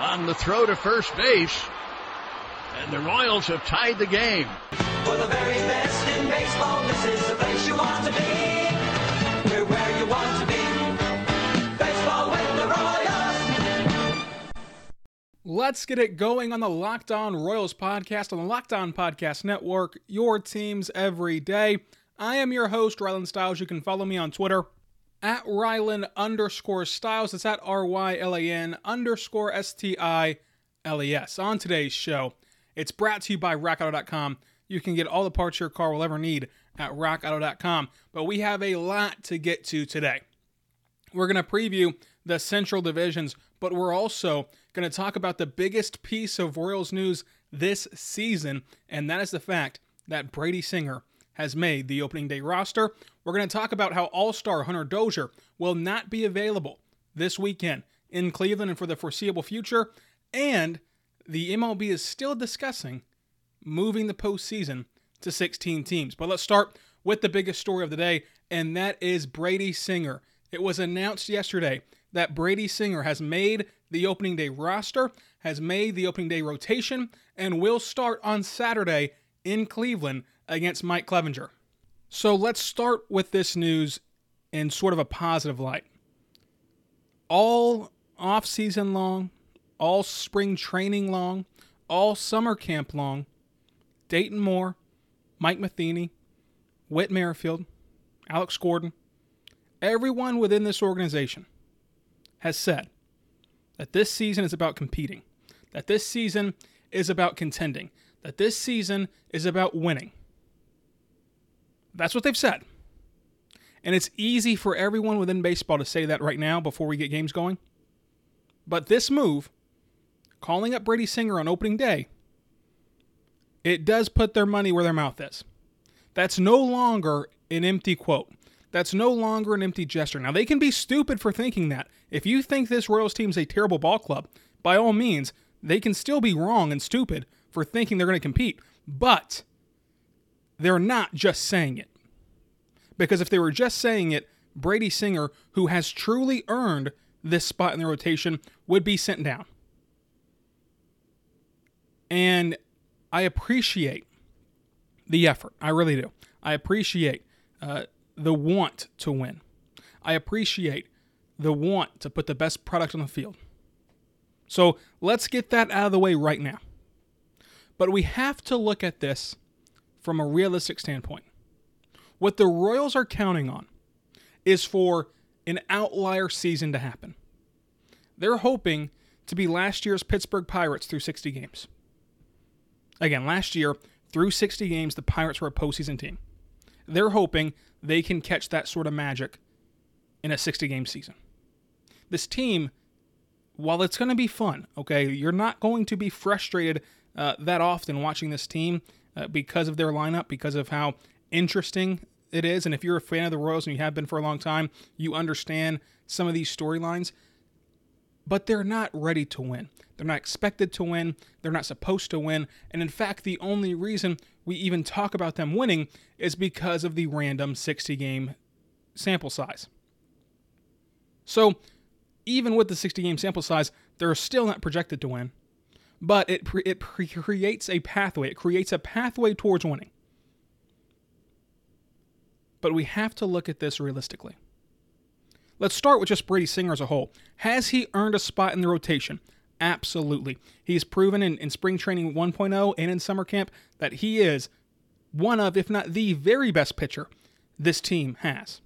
on the throw to first base. And the Royals have tied the game. For the very best in baseball, this is the place you want to be. We're where you want to be. Baseball with the Royals. Let's get it going on the Locked On Royals podcast on the Locked On Podcast Network, your teams every day. I am your host, Rylan Stiles. You can follow me on Twitter at Rylan underscore Stiles. It's at R Y L A N underscore S T I L E S. On today's show, it's brought to you by RockAuto.com. You can get all the parts your car will ever need at RockAuto.com. But we have a lot to get to today. We're going to preview the Central Divisions, but we're also going to talk about the biggest piece of Royals news this season, and that is the fact that Brady Singer has made the opening day roster. We're going to talk about how All Star Hunter Dozier will not be available this weekend in Cleveland and for the foreseeable future, and the MLB is still discussing moving the postseason to 16 teams. But let's start with the biggest story of the day, and that is Brady Singer. It was announced yesterday that Brady Singer has made the opening day roster, has made the opening day rotation, and will start on Saturday in Cleveland against Mike Clevinger. So let's start with this news in sort of a positive light. All off season long, all spring training long, all summer camp long, Dayton Moore, Mike Matheny, Whit Merrifield, Alex Gordon, everyone within this organization has said that this season is about competing, that this season is about contending, that this season is about winning. That's what they've said. And it's easy for everyone within baseball to say that right now before we get games going. But this move, calling up Brady Singer on opening day, it does put their money where their mouth is. That's no longer an empty quote. That's no longer an empty gesture. Now, they can be stupid for thinking that. If you think this Royals team is a terrible ball club, by all means, they can still be wrong and stupid for thinking they're going to compete. But they're not just saying it. Because if they were just saying it, Brady Singer, who has truly earned this spot in the rotation, would be sent down. And I appreciate the effort. I really do. I appreciate uh, the want to win. I appreciate the want to put the best product on the field. So let's get that out of the way right now. But we have to look at this from a realistic standpoint. What the Royals are counting on is for an outlier season to happen. They're hoping to be last year's Pittsburgh Pirates through 60 games. Again, last year, through 60 games, the Pirates were a postseason team. They're hoping they can catch that sort of magic in a 60 game season. This team, while it's going to be fun, okay, you're not going to be frustrated uh, that often watching this team uh, because of their lineup, because of how interesting it is. And if you're a fan of the Royals and you have been for a long time, you understand some of these storylines. But they're not ready to win. They're not expected to win. They're not supposed to win. And in fact, the only reason we even talk about them winning is because of the random 60 game sample size. So, even with the 60 game sample size, they're still not projected to win but it it creates a pathway. It creates a pathway towards winning. But we have to look at this realistically. Let's start with just Brady Singer as a whole. Has he earned a spot in the rotation? Absolutely. He's proven in, in spring training 1.0 and in summer camp that he is one of, if not the very best pitcher this team has.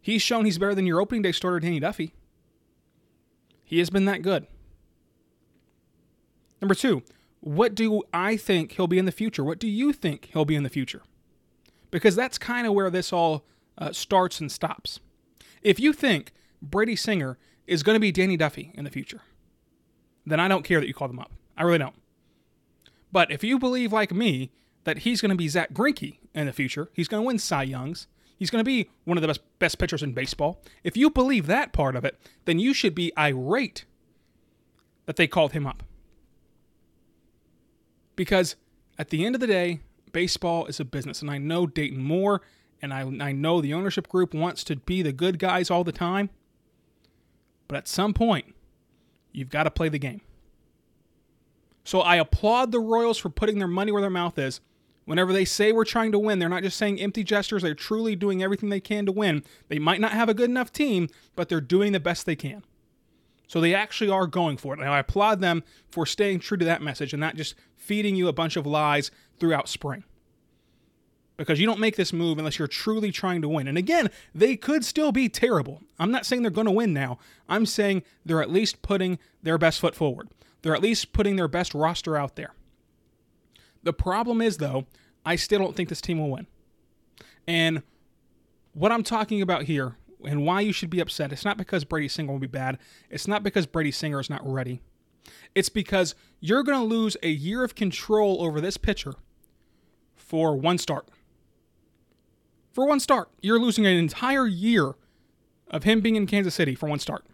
He's shown he's better than your opening day starter, Danny Duffy. He has been that good. Number two, what do I think he'll be in the future? What do you think he'll be in the future? Because that's kind of where this all uh, starts and stops. If you think Brady Singer is going to be Danny Duffy in the future, then I don't care that you call them up. I really don't. But if you believe, like me, that he's going to be Zack Greinke in the future, he's going to win Cy Youngs, he's going to be one of the best, best pitchers in baseball. If you believe that part of it, then you should be irate that they called him up. Because at the end of the day, baseball is a business. And I know Dayton Moore and I, I know the ownership group wants to be the good guys all the time. But at some point, you've got to play the game. So I applaud the Royals for putting their money where their mouth is. Whenever they say we're trying to win, they're not just saying empty gestures. They're truly doing everything they can to win. They might not have a good enough team, but they're doing the best they can. So they actually are going for it. And I applaud them for staying true to that message and not just feeding you a bunch of lies throughout spring. Because you don't make this move unless you're truly trying to win. And again, they could still be terrible. I'm not saying they're going to win now. I'm saying they're at least putting their best foot forward. They're at least putting their best roster out there. The problem is, though, I still don't think this team will win. And what I'm talking about here and why you should be upset, it's not because Brady Singer will be bad. It's not because Brady Singer is not ready. It's because you're going to lose a year of control over this pitcher for one start. For one start, you're losing an entire year of him being in Kansas City for one start.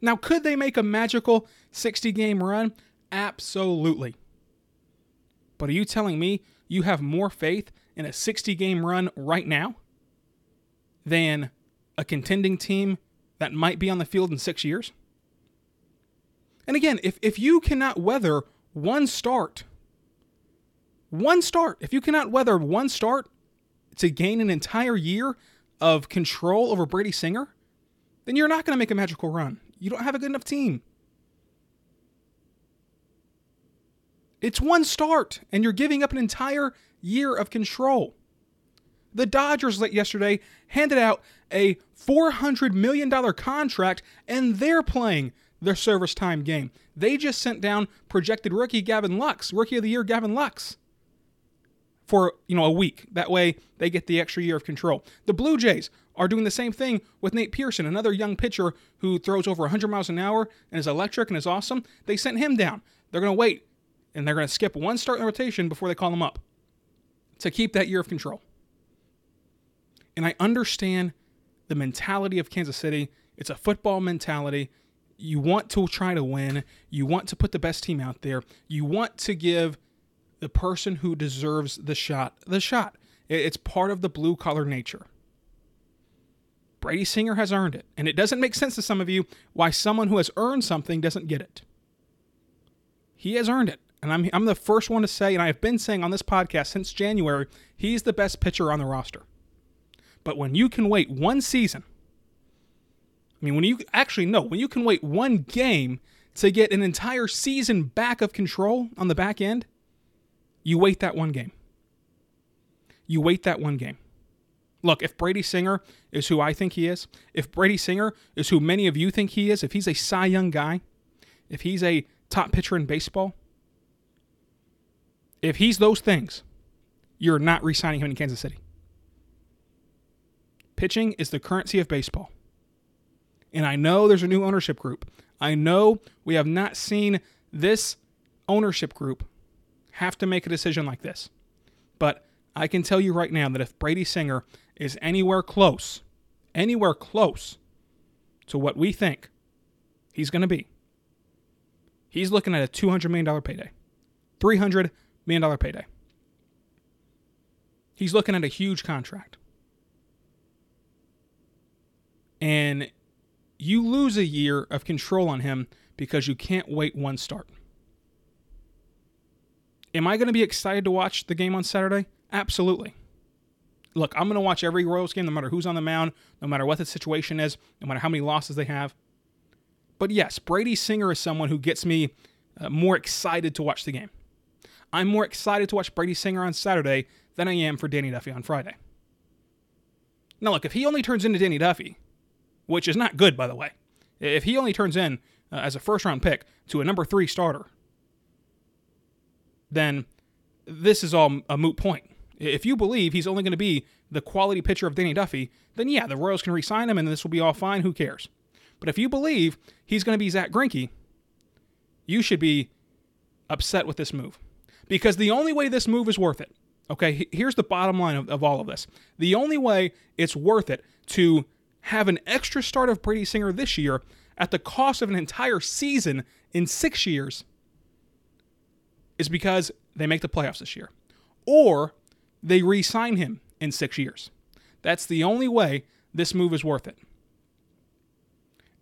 Now, could they make a magical 60 game run? Absolutely. But are you telling me you have more faith in a 60 game run right now than a contending team that might be on the field in six years? And again, if, if you cannot weather one start, one start, if you cannot weather one start to gain an entire year of control over Brady Singer, then you're not going to make a magical run. You don't have a good enough team. It's one start, and you're giving up an entire year of control. The Dodgers yesterday handed out a $400 million contract, and they're playing their service time game. They just sent down projected rookie Gavin Lux, rookie of the year Gavin Lux, for you know a week. That way they get the extra year of control. The Blue Jays are doing the same thing with Nate Pearson, another young pitcher who throws over 100 miles an hour and is electric and is awesome. They sent him down. They're going to wait and they're going to skip one start in the rotation before they call him up to keep that year of control. And I understand the mentality of Kansas City. It's a football mentality. You want to try to win. You want to put the best team out there. You want to give the person who deserves the shot the shot. It's part of the blue collar nature. Brady Singer has earned it. And it doesn't make sense to some of you why someone who has earned something doesn't get it. He has earned it. And I'm, I'm the first one to say, and I have been saying on this podcast since January, he's the best pitcher on the roster. But when you can wait one season, I mean, when you actually, no, when you can wait one game to get an entire season back of control on the back end, you wait that one game. You wait that one game. Look, if Brady Singer is who I think he is, if Brady Singer is who many of you think he is, if he's a Cy Young guy, if he's a top pitcher in baseball, if he's those things, you're not re signing him in Kansas City. Pitching is the currency of baseball. And I know there's a new ownership group. I know we have not seen this ownership group have to make a decision like this. But I can tell you right now that if Brady Singer is anywhere close, anywhere close to what we think he's going to be, he's looking at a $200 million payday. $300 million payday. He's looking at a huge contract. And you lose a year of control on him because you can't wait one start. Am I going to be excited to watch the game on Saturday? Absolutely. Look, I'm going to watch every Royals game no matter who's on the mound, no matter what the situation is, no matter how many losses they have. But yes, Brady Singer is someone who gets me uh, more excited to watch the game. I'm more excited to watch Brady Singer on Saturday than I am for Danny Duffy on Friday. Now, look, if he only turns into Danny Duffy, which is not good, by the way, if he only turns in uh, as a first round pick to a number three starter, then this is all a moot point. If you believe he's only going to be the quality pitcher of Danny Duffy, then yeah, the Royals can re-sign him and this will be all fine. Who cares? But if you believe he's going to be Zack Greinke, you should be upset with this move because the only way this move is worth it. Okay, here's the bottom line of, of all of this. The only way it's worth it to have an extra start of Brady Singer this year at the cost of an entire season in six years is because they make the playoffs this year or they re sign him in six years. That's the only way this move is worth it.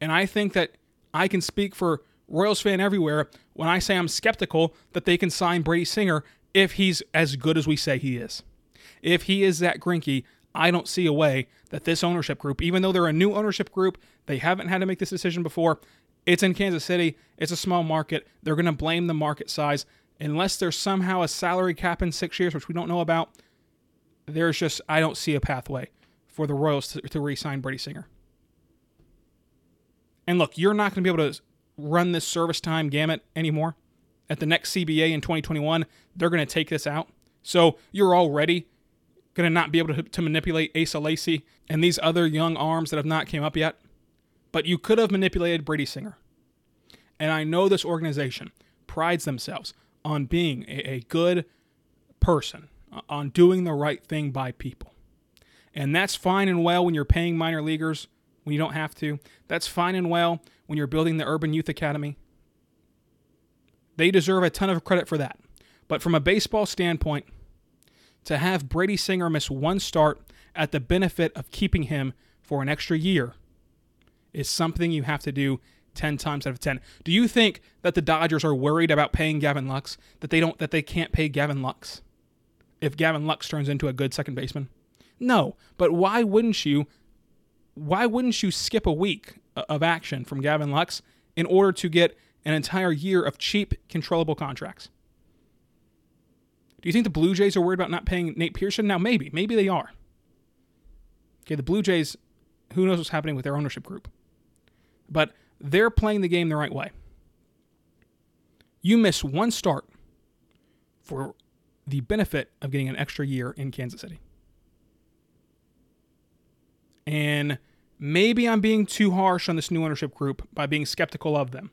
And I think that I can speak for Royals fan everywhere when I say I'm skeptical that they can sign Brady Singer if he's as good as we say he is. If he is that Greinke, I don't see a way that this ownership group, even though they're a new ownership group, they haven't had to make this decision before. It's in Kansas City. It's a small market. They're going to blame the market size. Unless there's somehow a salary cap in six years, which we don't know about, there's just, I don't see a pathway for the Royals to, to re sign Brady Singer. And look, you're not going to be able to run this service time gamut anymore. At the next CBA in 2021, they're going to take this out. So you're already going to not be able to, to manipulate Asa Lacy and these other young arms that have not came up yet. But you could have manipulated Brady Singer. And I know this organization prides themselves on being a, a good person, on doing the right thing by people. And that's fine and well when you're paying minor leaguers when you don't have to. That's fine and well when you're building the Urban Youth Academy. They deserve a ton of credit for that. But from a baseball standpoint, to have Brady Singer miss one start at the benefit of keeping him for an extra year is something you have to do 10 times out of 10. Do you think that the Dodgers are worried about paying Gavin Lux that they don't that they can't pay Gavin Lux if Gavin Lux turns into a good second baseman? No, but why wouldn't you why wouldn't you skip a week of action from Gavin Lux in order to get an entire year of cheap, controllable contracts? Do you think the Blue Jays are worried about not paying Nate Pearson? Now, maybe. Maybe they are. Okay, the Blue Jays, who knows what's happening with their ownership group? But they're playing the game the right way. You miss one start for the benefit of getting an extra year in Kansas City. And maybe I'm being too harsh on this new ownership group by being skeptical of them.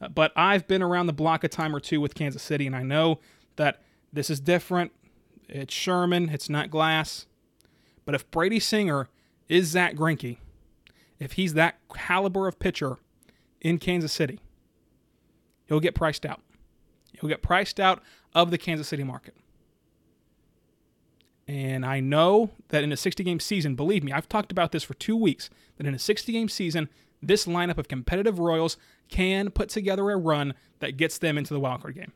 Uh, but I've been around the block a time or two with Kansas City, and I know that this is different. It's Sherman, it's not Glass. But if Brady Singer is Zack Greinke, if he's that caliber of pitcher in Kansas City, he'll get priced out. He'll get priced out of the Kansas City market. And I know that in a 60 game season, believe me, I've talked about this for two weeks, that in a 60 game season, this lineup of competitive Royals can put together a run that gets them into the wildcard game.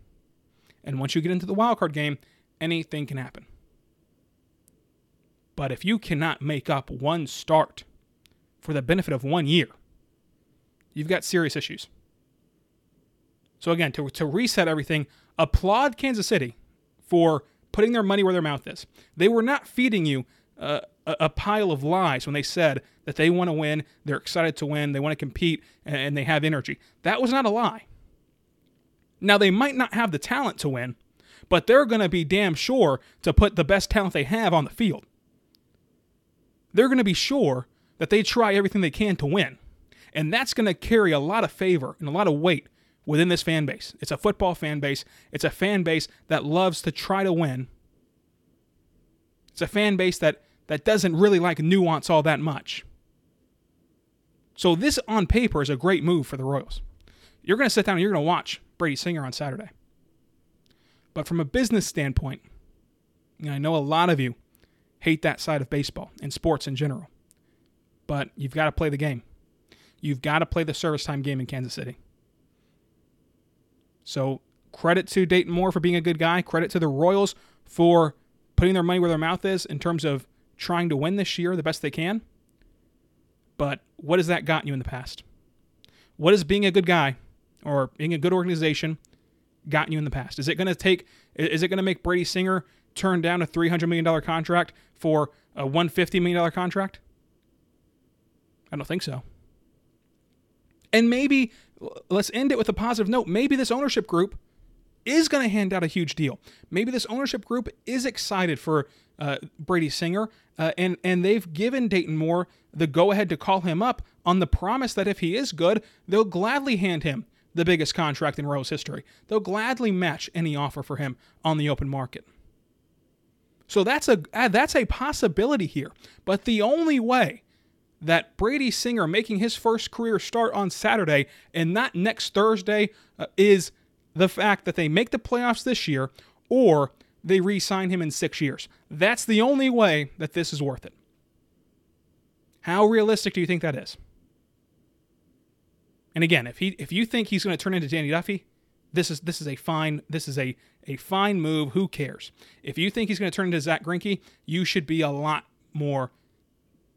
And once you get into the wildcard game, anything can happen. But if you cannot make up one start for the benefit of one year, you've got serious issues. So, again, to, to reset everything, applaud Kansas City for putting their money where their mouth is. They were not feeding you uh, a, pile of lies when they said that they want to win, they're excited to win, they want to compete, and they have energy. That was not a lie. Now, they might not have the talent to win, but they're going to be damn sure to put the best talent they have on the field. They're going to be sure that they try everything they can to win. And that's going to carry a lot of favor and a lot of weight within this fan base. It's a football fan base. It's a fan base that loves to try to win. It's a fan base that that doesn't really like nuance all that much. So this on paper is a great move for the Royals. You're going to sit down and you're going to watch Brady Singer on Saturday. But from a business standpoint, I know a lot of you hate that side of baseball and sports in general. But you've got to play the game. You've got to play the service time game in Kansas City. So credit to Dayton Moore for being a good guy. Credit to the Royals for putting their money where their mouth is in terms of trying to win this year the best they can. But what has that gotten you in the past? What has being a good guy or being a good organization gotten you in the past? Is it going to take? Is it going to make Brady Singer turn down a three hundred million dollar contract for a one fifty million dollar contract? I don't think so. And maybe let's end it with a positive note. Maybe this ownership group is going to hand out a huge deal. Maybe this ownership group is excited for uh, Brady Singer, uh, and and they've given Dayton Moore the go ahead to call him up on the promise that if he is good, they'll gladly hand him the biggest contract in Royals history. They'll gladly match any offer for him on the open market. So that's a uh, that's a possibility here. But the only way that Brady Singer making his first career start on Saturday and not next Thursday uh, is the fact that they make the playoffs this year or they re sign him in six years. That's the only way that this is worth it. How realistic do you think that is? And again, if he if you think he's going to turn into Danny Duffy, this is this is a fine this is a a fine move. Who cares? If you think he's going to turn into Zack Greinke, you should be a lot more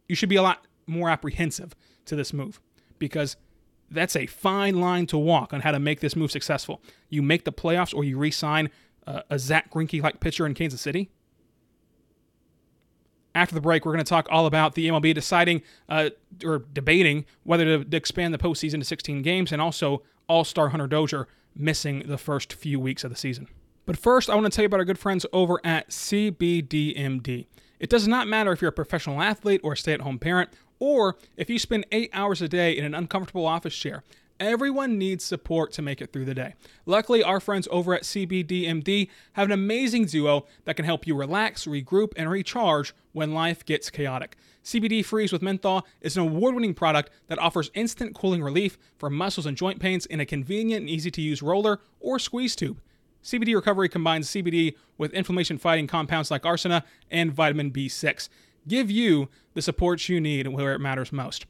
you should be a lot more apprehensive to this move because that's a fine line to walk on how to make this move successful. You make the playoffs or you re-sign a Zack Greinke like pitcher in Kansas City. After the break, we're going to talk all about the MLB deciding uh, or debating whether to, to expand the postseason to 16 games and also All Star Hunter Dozier missing the first few weeks of the season. But first, I want to tell you about our good friends over at CBDMD. It does not matter if you're a professional athlete or a stay at home parent, or if you spend eight hours a day in an uncomfortable office chair. Everyone needs support to make it through the day. Luckily, our friends over at CBDMD have an amazing duo that can help you relax, regroup, and recharge when life gets chaotic. CBD Freeze with Menthol is an award winning product that offers instant cooling relief for muscles and joint pains in a convenient and easy to use roller or squeeze tube. CBD Recovery combines CBD with inflammation fighting compounds like arnica and vitamin B6. Give you the support you need where it matters most.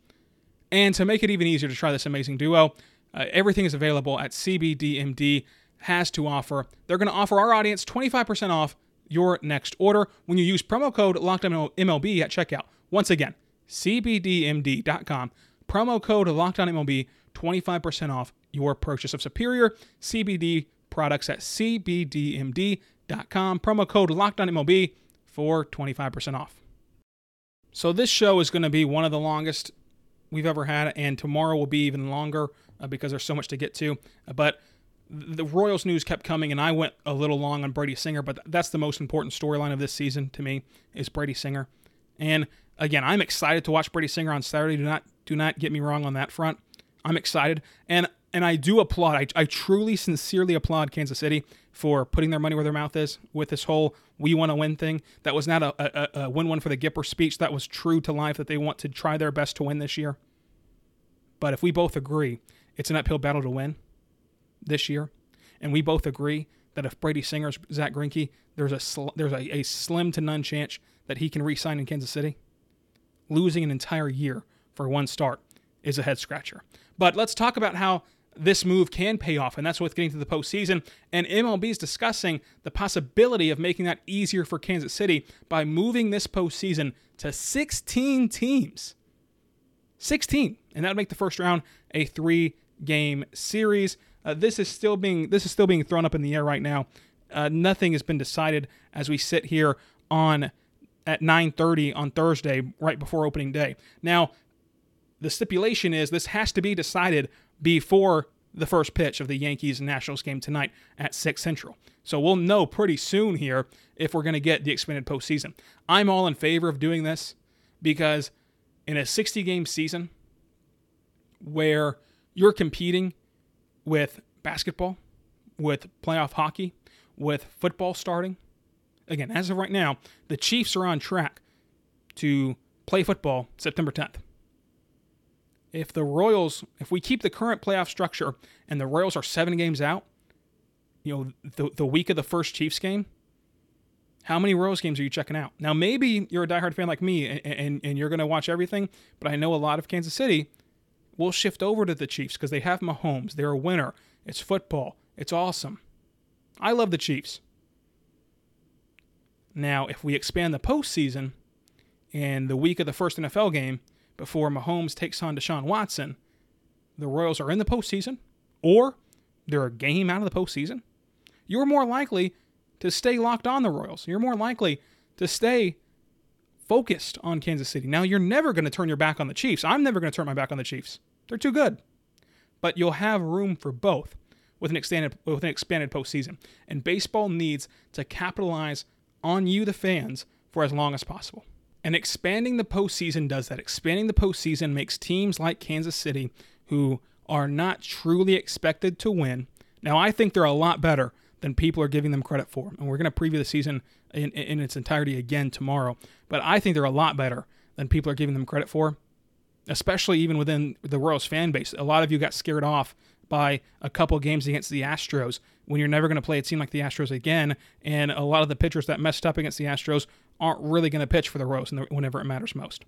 And to make it even easier to try this amazing duo, uh, everything is available at CBDMD has to offer. They're going to offer our audience 25% off your next order when you use promo code LOCKDOWNMLB at checkout. Once again, CBDMD.com, promo code LOCKDOWNMLB, 25% off your purchase of superior CBD products at CBDMD.com, promo code LOCKDOWNMLB for 25% off. So this show is going to be one of the longest we've ever had, and tomorrow will be even longer uh, because there's so much to get to. But the Royals news kept coming, and I went a little long on Brady Singer, but that's the most important storyline of this season to me is Brady Singer. And again, I'm excited to watch Brady Singer on Saturday. Do not do not get me wrong on that front. I'm excited, and and I do applaud. I, I truly, sincerely applaud Kansas City for putting their money where their mouth is with this whole "we want to win" thing. That was not a, a, a win-win for the Gipper speech. That was true to life. That they want to try their best to win this year. But if we both agree it's an uphill battle to win this year, and we both agree that if Brady Singer's Zack Greinke, there's a sl- there's a, a slim to none chance that he can re-sign in Kansas City. Losing an entire year for one start is a head scratcher. But let's talk about how this move can pay off, and that's with getting to the postseason. And MLB is discussing the possibility of making that easier for Kansas City by moving this postseason to 16 teams. 16, and that would make the first round a three-game series. Uh, this is still being this is still being thrown up in the air right now. Uh, nothing has been decided as we sit here on at 9:30 on Thursday, right before opening day. Now, the stipulation is this has to be decided before the first pitch of the Yankees Nationals game tonight at 6 Central. So we'll know pretty soon here if we're going to get the expanded postseason. I'm all in favor of doing this because in a 60 game season where you're competing with basketball, with playoff hockey, with football starting, again, as of right now, the Chiefs are on track to play football September 10th if the Royals, if we keep the current playoff structure and the Royals are seven games out, you know, the, the week of the first Chiefs game, how many Royals games are you checking out? Now, maybe you're a diehard fan like me and, and, and you're going to watch everything, but I know a lot of Kansas City will shift over to the Chiefs because they have Mahomes. They're a winner. It's football. It's awesome. I love the Chiefs. Now, if we expand the postseason and the week of the first NFL game, before Mahomes takes on Deshaun Watson, the Royals are in the postseason or they're a game out of the postseason, you're more likely to stay locked on the Royals. You're more likely to stay focused on Kansas City. Now, you're never going to turn your back on the Chiefs. I'm never going to turn my back on the Chiefs. They're too good. But you'll have room for both with an expanded with an expanded postseason. And baseball needs to capitalize on you, the fans, for as long as possible. And expanding the postseason does that. Expanding the postseason makes teams like Kansas City, who are not truly expected to win. Now, I think they're a lot better than people are giving them credit for. And we're going to preview the season in, in its entirety again tomorrow. But I think they're a lot better than people are giving them credit for, especially even within the Royals fan base. A lot of you got scared off by a couple games against the Astros when you're never going to play a team like the Astros again. And a lot of the pitchers that messed up against the Astros aren't really going to pitch for the Royals whenever it matters most.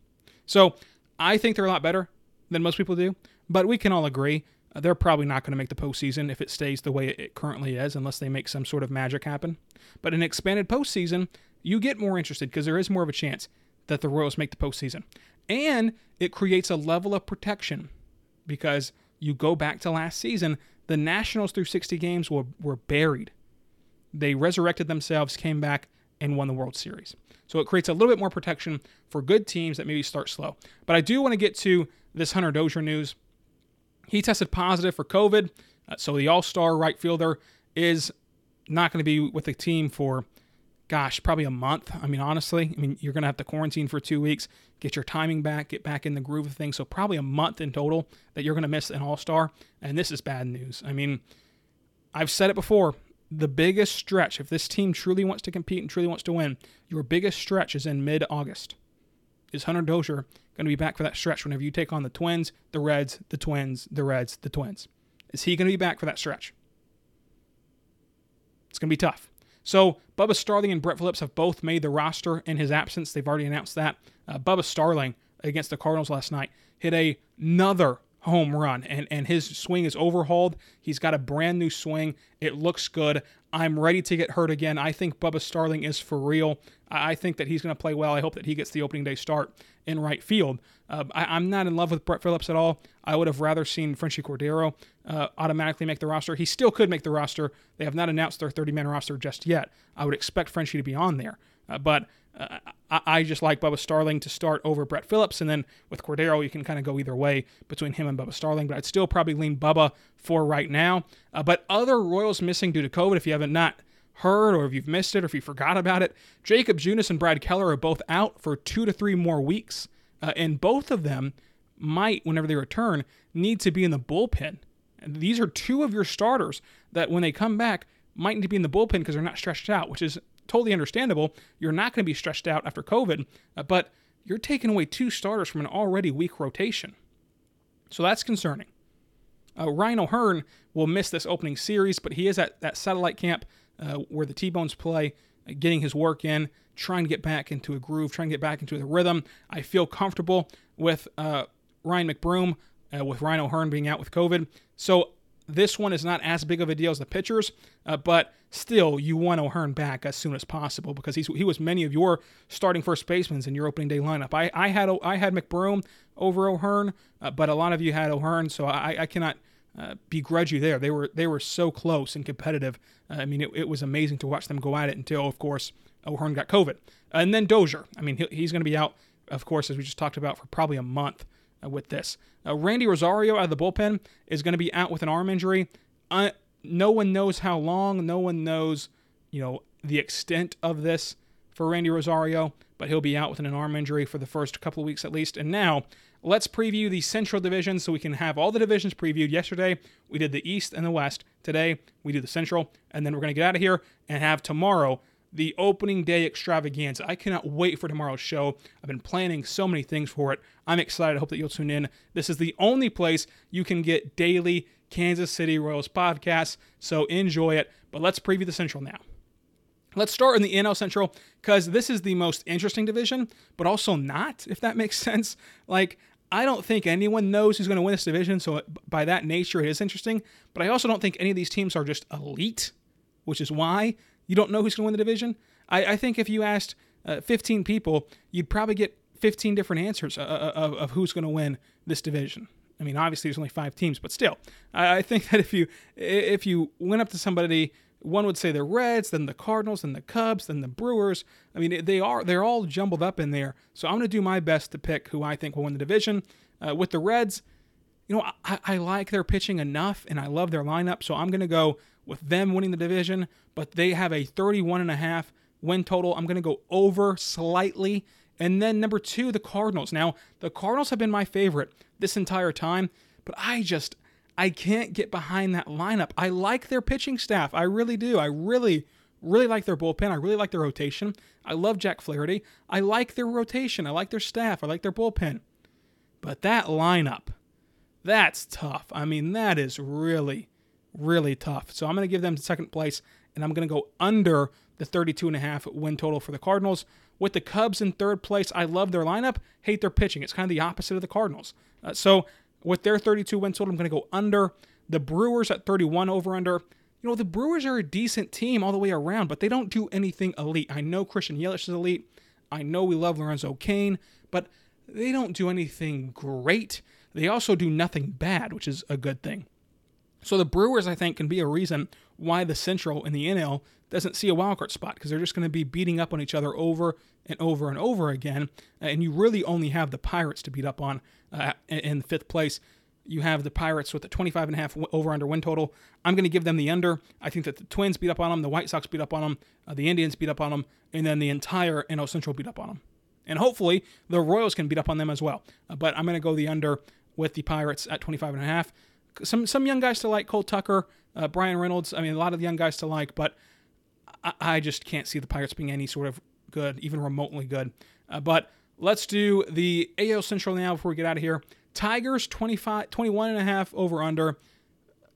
So I think they're a lot better than most people do, but we can all agree they're probably not going to make the postseason if it stays the way it currently is, unless they make some sort of magic happen. But in expanded postseason, you get more interested because there is more of a chance that the Royals make the postseason. And it creates a level of protection because you go back to last season, the Nationals through 60 games were, were buried. They resurrected themselves, came back, and won the World Series. So it creates a little bit more protection for good teams that maybe start slow. But I do want to get to this Hunter Dozier news. He tested positive for COVID, uh, so the All Star right fielder is not going to be with the team for, gosh, probably a month. I mean, honestly, I mean, you're going to have to quarantine for two weeks, get your timing back, get back in the groove of things. So probably a month in total that you're going to miss an All Star, and this is bad news. I mean, I've said it before. The biggest stretch, if this team truly wants to compete and truly wants to win, your biggest stretch is in mid August. Is Hunter Dozier going to be back for that stretch whenever you take on the Twins, the Reds, the Twins, the Reds, the Twins? Is he going to be back for that stretch? It's going to be tough. So, Bubba Starling and Brett Phillips have both made the roster in his absence. They've already announced that. Uh, Bubba Starling against the Cardinals last night hit another home run, and, and his swing is overhauled. He's got a brand new swing. It looks good. I'm ready to get hurt again. I think Bubba Starling is for real. I think that he's going to play well. I hope that he gets the opening day start in right field. Uh, I, am not in love with Brett Phillips at all. I would have rather seen Franchy Cordero uh, automatically make the roster. He still could make the roster. They have not announced their 30 man roster just yet. I would expect Frenchy to be on there. Uh, but uh, I, I, just like Bubba Starling to start over Brett Phillips. And then with Cordero, you can kind of go either way between him and Bubba Starling. But I'd still probably lean Bubba for right now. Uh, but other Royals missing due to COVID, if you haven't not heard or if you've missed it or if you forgot about it, Jakob Junis and Brad Keller are both out for two to three more weeks. Uh, and both of them might, whenever they return, need to be in the bullpen. And these are two of your starters that, when they come back, might need to be in the bullpen because they're not stretched out, which is totally understandable. You're not going to be stretched out after COVID, uh, but you're taking away two starters from an already weak rotation. So that's concerning. Uh, Ryan O'Hearn will miss this opening series, but he is at that satellite camp uh, where the T Bones play, uh, getting his work in, trying to get back into a groove, trying to get back into the rhythm. I feel comfortable with uh, Ryan McBroom, uh, with Ryan O'Hearn being out with COVID. So this one is not as big of a deal as the pitchers, uh, but still, you want O'Hearn back as soon as possible because he's, he was many of your starting first basemen in your opening day lineup. I, I had I had McBroom over O'Hearn, uh, but a lot of you had O'Hearn, so I, I cannot uh, begrudge you there. They were they were so close and competitive. Uh, I mean, it, it, was amazing to watch them go at it until, of course, O'Hearn got COVID, and then Dozier. I mean, he, he's going to be out, of course, as we just talked about, for probably a month with this. Uh, Randy Rosario out of the bullpen is going to be out with an arm injury. Uh, no one knows how long. No one knows, you know, the extent of this for Randy Rosario, but he'll be out with an arm injury for the first couple of weeks at least. And now let's preview the Central Division so we can have all the divisions previewed. Yesterday, we did the East and the West. Today, we do the Central. And then we're going to get out of here and have tomorrow the opening day extravaganza. I cannot wait for tomorrow's show. I've been planning so many things for it. I'm excited. I hope that you'll tune in. This is the only place you can get daily Kansas City Royals podcasts, so enjoy it. But let's preview the Central now. Let's start in the NL Central because this is the most interesting division, but also not, if that makes sense. Like, I don't think anyone knows who's going to win this division, so by that nature, it is interesting. But I also don't think any of these teams are just elite, which is why you don't know who's going to win the division. I, I think if you asked uh, 15 people, you'd probably get 15 different answers uh, uh, of, of who's going to win this division. I mean, obviously there's only five teams, but still, I, I think that if you if you went up to somebody one would say the Reds, then the Cardinals, then the Cubs, then the Brewers. I mean, they are they're all jumbled up in there. So I'm going to do my best to pick who I think will win the division. Uh, with the Reds, you know, I, I like their pitching enough, and I love their lineup. So I'm going to go with them winning the division. But they have a 31 and a half win total. I'm going to go over slightly. And then number two, the Cardinals. Now the Cardinals have been my favorite this entire time, but I just I can't get behind that lineup. I like their pitching staff. I really do. I really, really like their bullpen. I really like their rotation. I love Jack Flaherty. I like their rotation. I like their staff. I like their bullpen. But that lineup, that's tough. I mean, that is really, really tough. So I'm going to give them second place, and I'm going to go under the 32 and a half win total for the Cardinals. With the Cubs in third place, I love their lineup, hate their pitching. It's kind of the opposite of the Cardinals. Uh, so with their 32 win total, I'm going to go under. The Brewers at 31 over under. You know, the Brewers are a decent team all the way around, but they don't do anything elite. I know Christian Yelich is elite. I know we love Lorenzo Cain, but they don't do anything great. They also do nothing bad, which is a good thing. So the Brewers, I think, can be a reason why the Central and the NL doesn't see a wildcard spot because they're just going to be beating up on each other over and over and over again. And you really only have the Pirates to beat up on uh, in fifth place. You have the Pirates with a 25 and a half over under win total. I'm going to give them the under. I think that the Twins beat up on them, the White Sox beat up on them, uh, the Indians beat up on them, and then the entire NL Central beat up on them. And hopefully the Royals can beat up on them as well. Uh, but I'm going to go the under with the Pirates at 25 and a half. Some some young guys to like Cole Tucker, uh, Bryan Reynolds. I mean, a lot of the young guys to like, but I, I just can't see the Pirates being any sort of good, even remotely good. Uh, but let's do the AL Central now before we get out of here. Tigers 25, 21 and a half over under.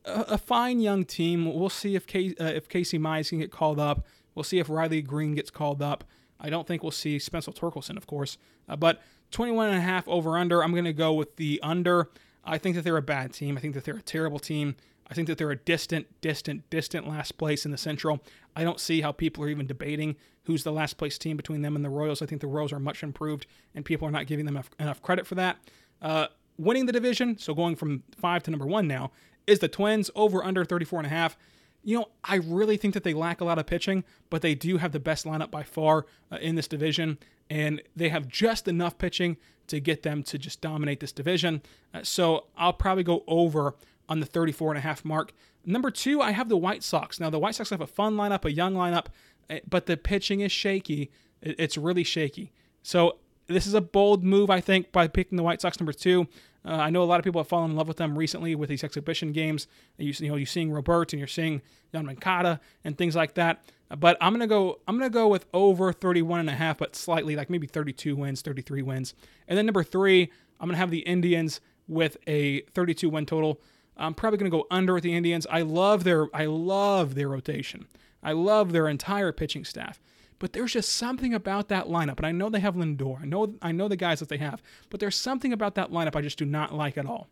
A, a fine young team. We'll see if uh, if Casey Mize can get called up. We'll see if Riley Greene gets called up. I don't think we'll see Spencer Torkelson, of course. Uh, but 21 and a half over under. I'm going to go with the under. I think that they're a bad team. I think that they're a terrible team. I think that they're a distant, distant, distant last place in the Central. I don't see how people are even debating who's the last place team between them and the Royals. I think the Royals are much improved, and people are not giving them enough, credit for that. Uh, winning the division, so going from five to number one now, is the Twins over under 34 and a half. You know, I really think that they lack a lot of pitching, but they do have the best lineup by far uh, in this division, and they have just enough pitching to get them to just dominate this division. Uh, so I'll probably go over on the 34 and a half mark. Number two, I have the White Sox. Now, the White Sox have a fun lineup, a young lineup, eh, but the pitching is shaky. It's really shaky. So this is a bold move, I think, by picking the White Sox number two. Uh, I know a lot of people have fallen in love with them recently with these exhibition games. You, you know, you're seeing Robert and you're seeing Yoan Moncada and things like that. But I'm gonna go. I'm gonna go with over 31 and a half, but slightly like maybe 32 wins, 33 wins. And then number three, I'm gonna have the Indians with a 32 win total. I'm probably gonna go under with the Indians. I love their. I love their rotation. I love their entire pitching staff. But there's just something about that lineup, and I know they have Lindor. I know I know the guys that they have, but there's something about that lineup I just do not like at all.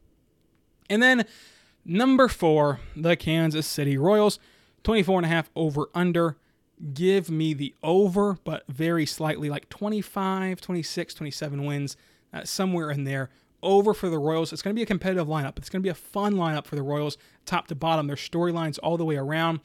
And then number four, the Kansas City Royals, 24 and a half over under. Give me the over, but very slightly, like 25, 26, 27 wins, uh, somewhere in there. Over for the Royals. It's going to be a competitive lineup. It's going to be a fun lineup for the Royals, top to bottom. Their storylines all the way around.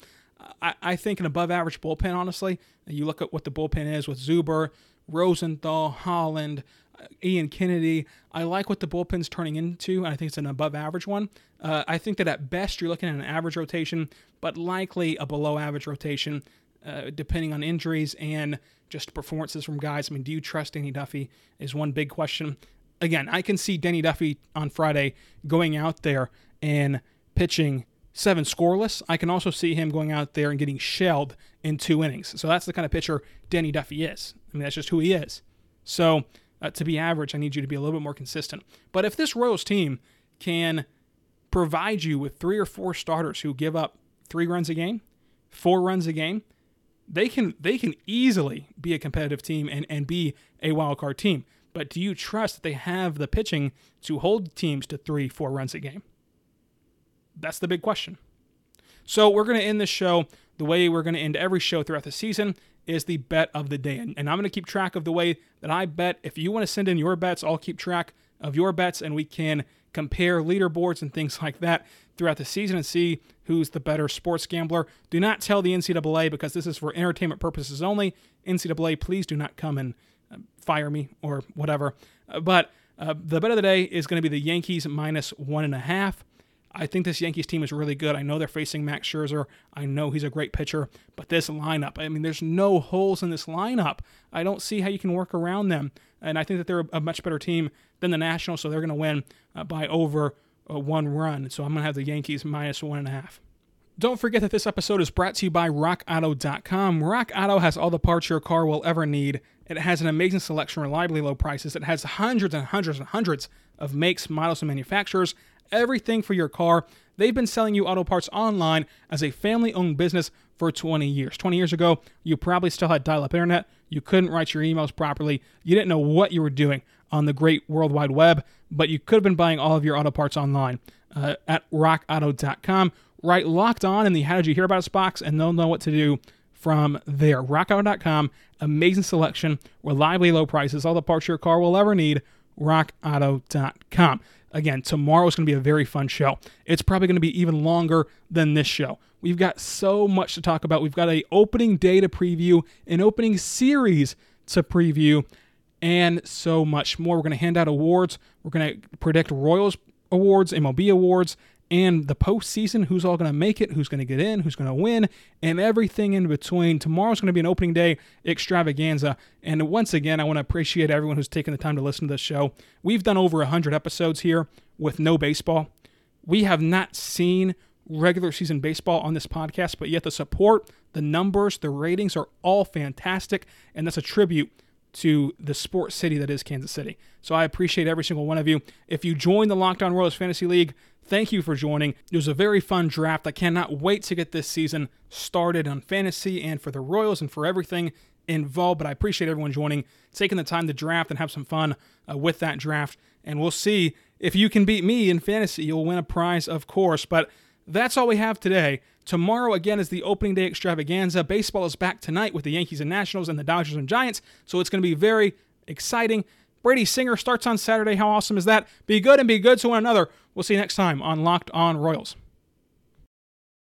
I, I think an above average bullpen, honestly. You look at what the bullpen is with Zuber, Rosenthal, Holland, uh, Ian Kennedy. I like what the bullpen's turning into, and I think it's an above average one. Uh, I think that at best you're looking at an average rotation, but likely a below average rotation, uh, depending on injuries and just performances from guys. I mean, do you trust Danny Duffy? Is one big question. Again, I can see Danny Duffy on Friday going out there and pitching seven scoreless. I can also see him going out there and getting shelled in two innings. So that's the kind of pitcher Danny Duffy is. I mean, that's just who he is. So uh, to be average, I need you to be a little bit more consistent. But if this Royals team can provide you with three or four starters who give up three runs a game, four runs a game, they can they can easily be a competitive team and, and be a wild card team. But do you trust that they have the pitching to hold teams to three, four runs a game? That's the big question. So we're going to end this show the way we're going to end every show throughout the season is the bet of the day. And I'm going to keep track of the way that I bet. If you want to send in your bets, I'll keep track of your bets and we can compare leaderboards and things like that throughout the season and see who's the better sports gambler. Do not tell the NCAA because this is for entertainment purposes only. NCAA, please do not come and uh, fire me or whatever. Uh, but uh, the bet of the day is going to be the Yankees minus one and a half. I think this Yankees team is really good. I know they're facing Max Scherzer. I know he's a great pitcher, but this lineup, I mean, there's no holes in this lineup. I don't see how you can work around them. And I think that they're a much better team than the Nationals, so they're going to win uh, by over a one run. So I'm going to have the Yankees minus one and a half. Don't forget that this episode is brought to you by RockAuto.com. Rock Auto has all the parts your car will ever need. It has an amazing selection, reliably low prices. It has hundreds and hundreds and hundreds of makes, models, and manufacturers. Everything for your car. They've been selling you auto parts online as a family owned business for 20 years. 20 years ago, you probably still had dial up internet. You couldn't write your emails properly. You didn't know what you were doing on the great World Wide Web, but you could have been buying all of your auto parts online uh, at rockauto.com. Write locked on in the How Did You Hear About Us box, and they'll know what to do from there. RockAuto.com, amazing selection, reliably low prices, all the parts your car will ever need. RockAuto.com. Again, tomorrow is going to be a very fun show. It's probably going to be even longer than this show. We've got so much to talk about. We've got a opening day to preview, an opening series to preview, and so much more. We're going to hand out awards. We're going to predict Royals awards, MLB awards, and the postseason, who's all going to make it, who's going to get in, who's going to win, and everything in between. Tomorrow's going to be an opening day extravaganza. And once again, I want to appreciate everyone who's taken the time to listen to this show. We've done over 100 episodes here with no baseball. We have not seen regular season baseball on this podcast, but yet the support, the numbers, the ratings are all fantastic. And that's a tribute to the sports city that is Kansas City. So I appreciate every single one of you. If you join the Locked On Royals Fantasy League, thank you for joining. It was a very fun draft. I cannot wait to get this season started on fantasy and for the Royals and for everything involved. But I appreciate everyone joining, taking the time to draft and have some fun uh, with that draft. And we'll see if you can beat me in fantasy. You'll win a prize, of course. But that's all we have today. Tomorrow, again, is the opening day extravaganza. Baseball is back tonight with the Yankees and Nationals and the Dodgers and Giants, so it's going to be very exciting. Brady Singer starts on Saturday. How awesome is that? Be good and be good to one another. We'll see you next time on Locked On Royals.